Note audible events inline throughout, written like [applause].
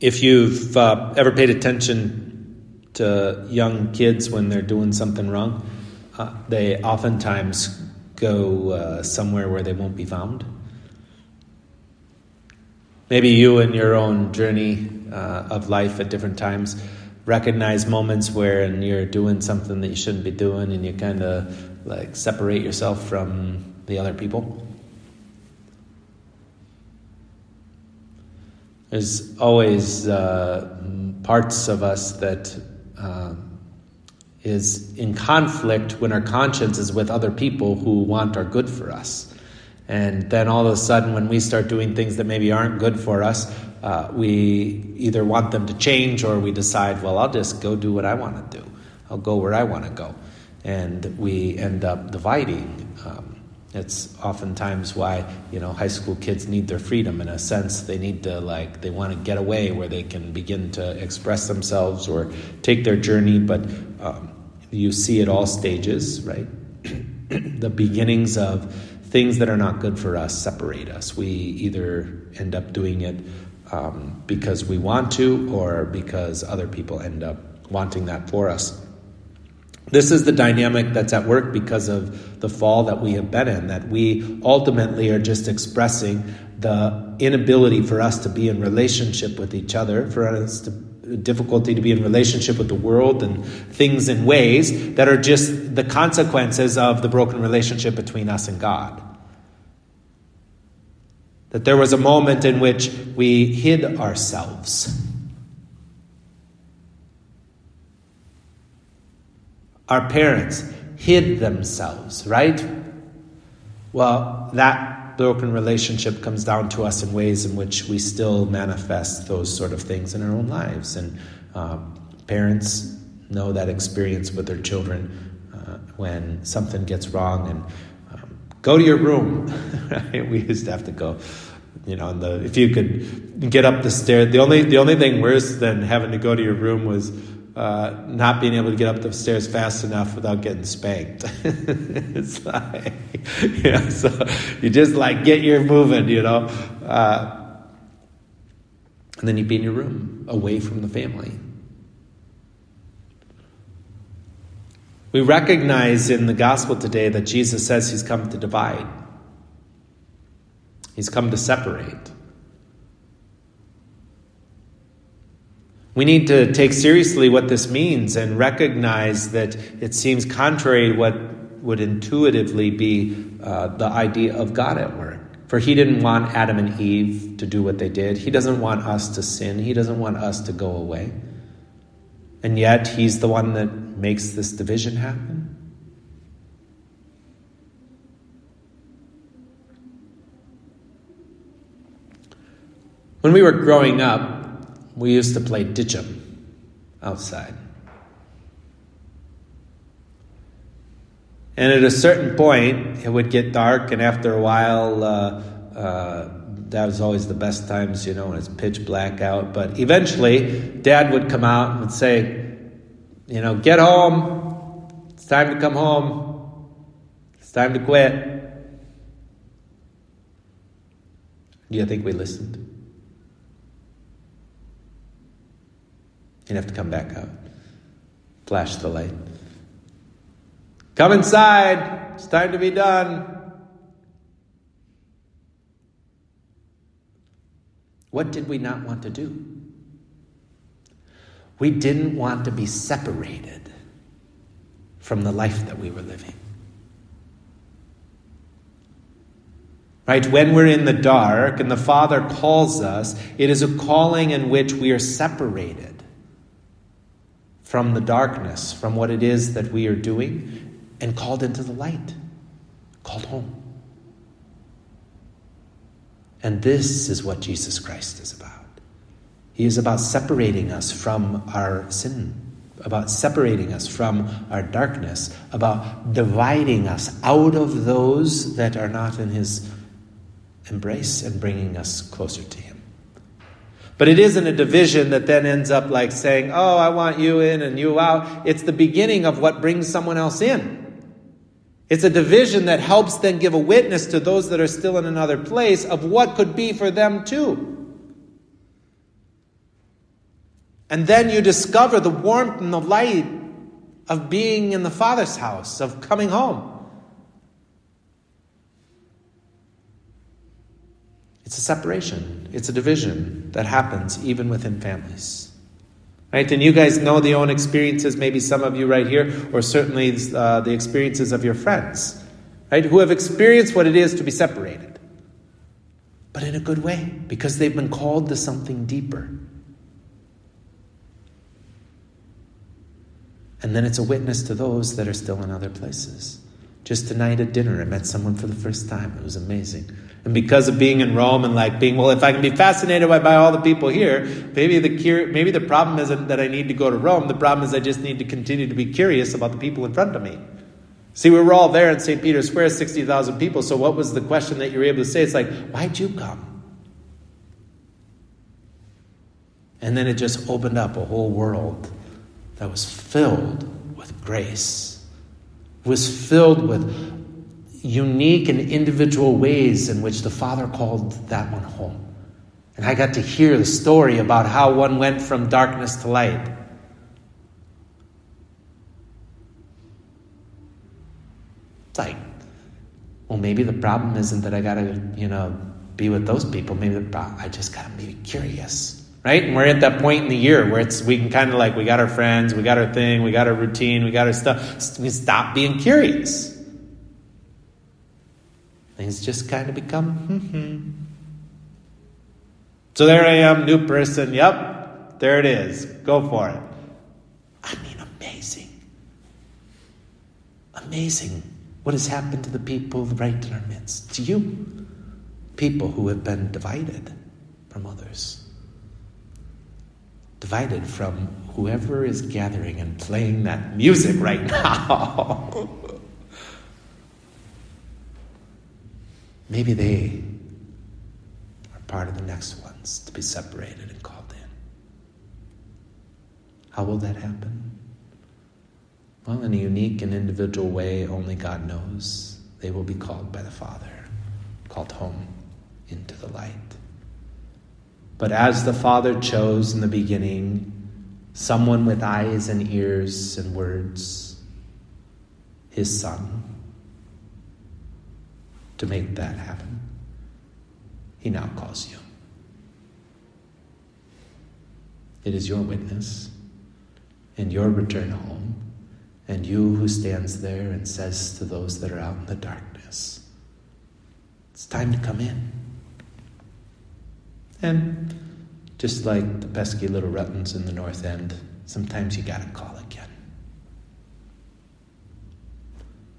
If you've uh, ever paid attention to young kids when they're doing something wrong, uh, they oftentimes go uh, somewhere where they won't be found. Maybe you, in your own journey uh, of life at different times, recognize moments where you're doing something that you shouldn't be doing and you kind of like separate yourself from the other people. There's always uh, parts of us that uh, is in conflict when our conscience is with other people who want our good for us. And then all of a sudden, when we start doing things that maybe aren't good for us, uh, we either want them to change or we decide, well, I'll just go do what I want to do. I'll go where I want to go. And we end up dividing. Um, it's oftentimes why you know high school kids need their freedom in a sense. They need to like they want to get away where they can begin to express themselves or take their journey. But um, you see at all stages, right? [clears throat] the beginnings of things that are not good for us separate us. We either end up doing it um, because we want to, or because other people end up wanting that for us. This is the dynamic that's at work because of the fall that we have been in, that we ultimately are just expressing the inability for us to be in relationship with each other, for us to difficulty to be in relationship with the world and things in ways that are just the consequences of the broken relationship between us and God. That there was a moment in which we hid ourselves Our parents hid themselves, right? Well, that broken relationship comes down to us in ways in which we still manifest those sort of things in our own lives. And uh, parents know that experience with their children uh, when something gets wrong and um, go to your room. [laughs] We used to have to go. You know, the, if you could get up the stairs, the only the only thing worse than having to go to your room was uh, not being able to get up the stairs fast enough without getting spanked. [laughs] it's like, you know, so you just like get your moving, you know. Uh, and then you'd be in your room, away from the family. We recognize in the gospel today that Jesus says he's come to divide, he's come to separate. We need to take seriously what this means and recognize that it seems contrary to what would intuitively be uh, the idea of God at work. For he didn't want Adam and Eve to do what they did. He doesn't want us to sin. He doesn't want us to go away. And yet, he's the one that makes this division happen. When we were growing up, we used to play ditchum outside. And at a certain point, it would get dark, and after a while, uh, uh, that was always the best times, you know, when it's pitch black out. But eventually, Dad would come out and would say, you know, get home. It's time to come home. It's time to quit. Do you think we listened? You'd have to come back out. Flash the light. Come inside. It's time to be done. What did we not want to do? We didn't want to be separated from the life that we were living. Right? When we're in the dark and the Father calls us, it is a calling in which we are separated from the darkness, from what it is that we are doing, and called into the light, called home. And this is what Jesus Christ is about. He is about separating us from our sin, about separating us from our darkness, about dividing us out of those that are not in His embrace and bringing us closer to Him. But it isn't a division that then ends up like saying, oh, I want you in and you out. It's the beginning of what brings someone else in. It's a division that helps then give a witness to those that are still in another place of what could be for them too. And then you discover the warmth and the light of being in the Father's house, of coming home. It's a separation, it's a division that happens even within families. Right? And you guys know the own experiences, maybe some of you right here, or certainly uh, the experiences of your friends, right? Who have experienced what it is to be separated. But in a good way, because they've been called to something deeper. And then it's a witness to those that are still in other places. Just tonight at dinner, I met someone for the first time. It was amazing. And because of being in Rome and like being, well, if I can be fascinated by, by all the people here, maybe the cur- maybe the problem isn't that I need to go to Rome. The problem is I just need to continue to be curious about the people in front of me. See, we were all there in St. Peter's Square, 60,000 people. So what was the question that you were able to say? It's like, why'd you come? And then it just opened up a whole world that was filled with grace, was filled with unique and individual ways in which the Father called that one home. And I got to hear the story about how one went from darkness to light. It's like, well, maybe the problem isn't that I got to, you know, be with those people. Maybe the problem, I just got to be curious. Right? And we're at that point in the year where it's we can kind of like we got our friends, we got our thing, we got our routine, we got our stuff. We stop being curious. Things just kind of become, hmm So there I am, new person. Yep, there it is. Go for it. I mean, amazing. Amazing what has happened to the people right in our midst. To you, people who have been divided from others, divided from whoever is gathering and playing that music right [laughs] now. Maybe they are part of the next ones to be separated and called in. How will that happen? Well, in a unique and individual way, only God knows. They will be called by the Father, called home into the light. But as the Father chose in the beginning, someone with eyes and ears and words, his Son, to make that happen. He now calls you. It is your witness and your return home, and you who stands there and says to those that are out in the darkness, It's time to come in. And just like the pesky little Ruttons in the North End, sometimes you gotta call again.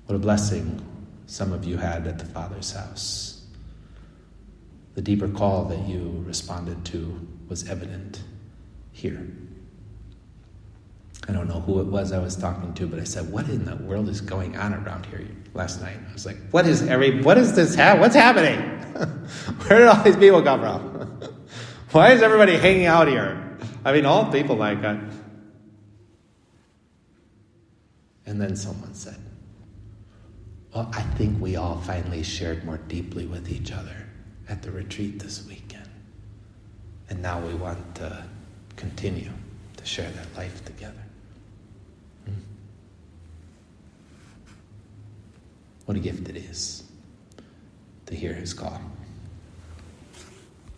What a blessing some of you had at the Father's house. The deeper call that you responded to was evident here. I don't know who it was I was talking to, but I said, "What in the world is going on around here?" Last night, I was like, "What is every? What is this? Ha- what's happening? [laughs] Where did all these people come from? Why is everybody hanging out here? I mean, all people like that." And then someone said, well, I think we all finally shared more deeply with each other at the retreat this weekend. And now we want to continue to share that life together. Hmm. What a gift it is to hear his call.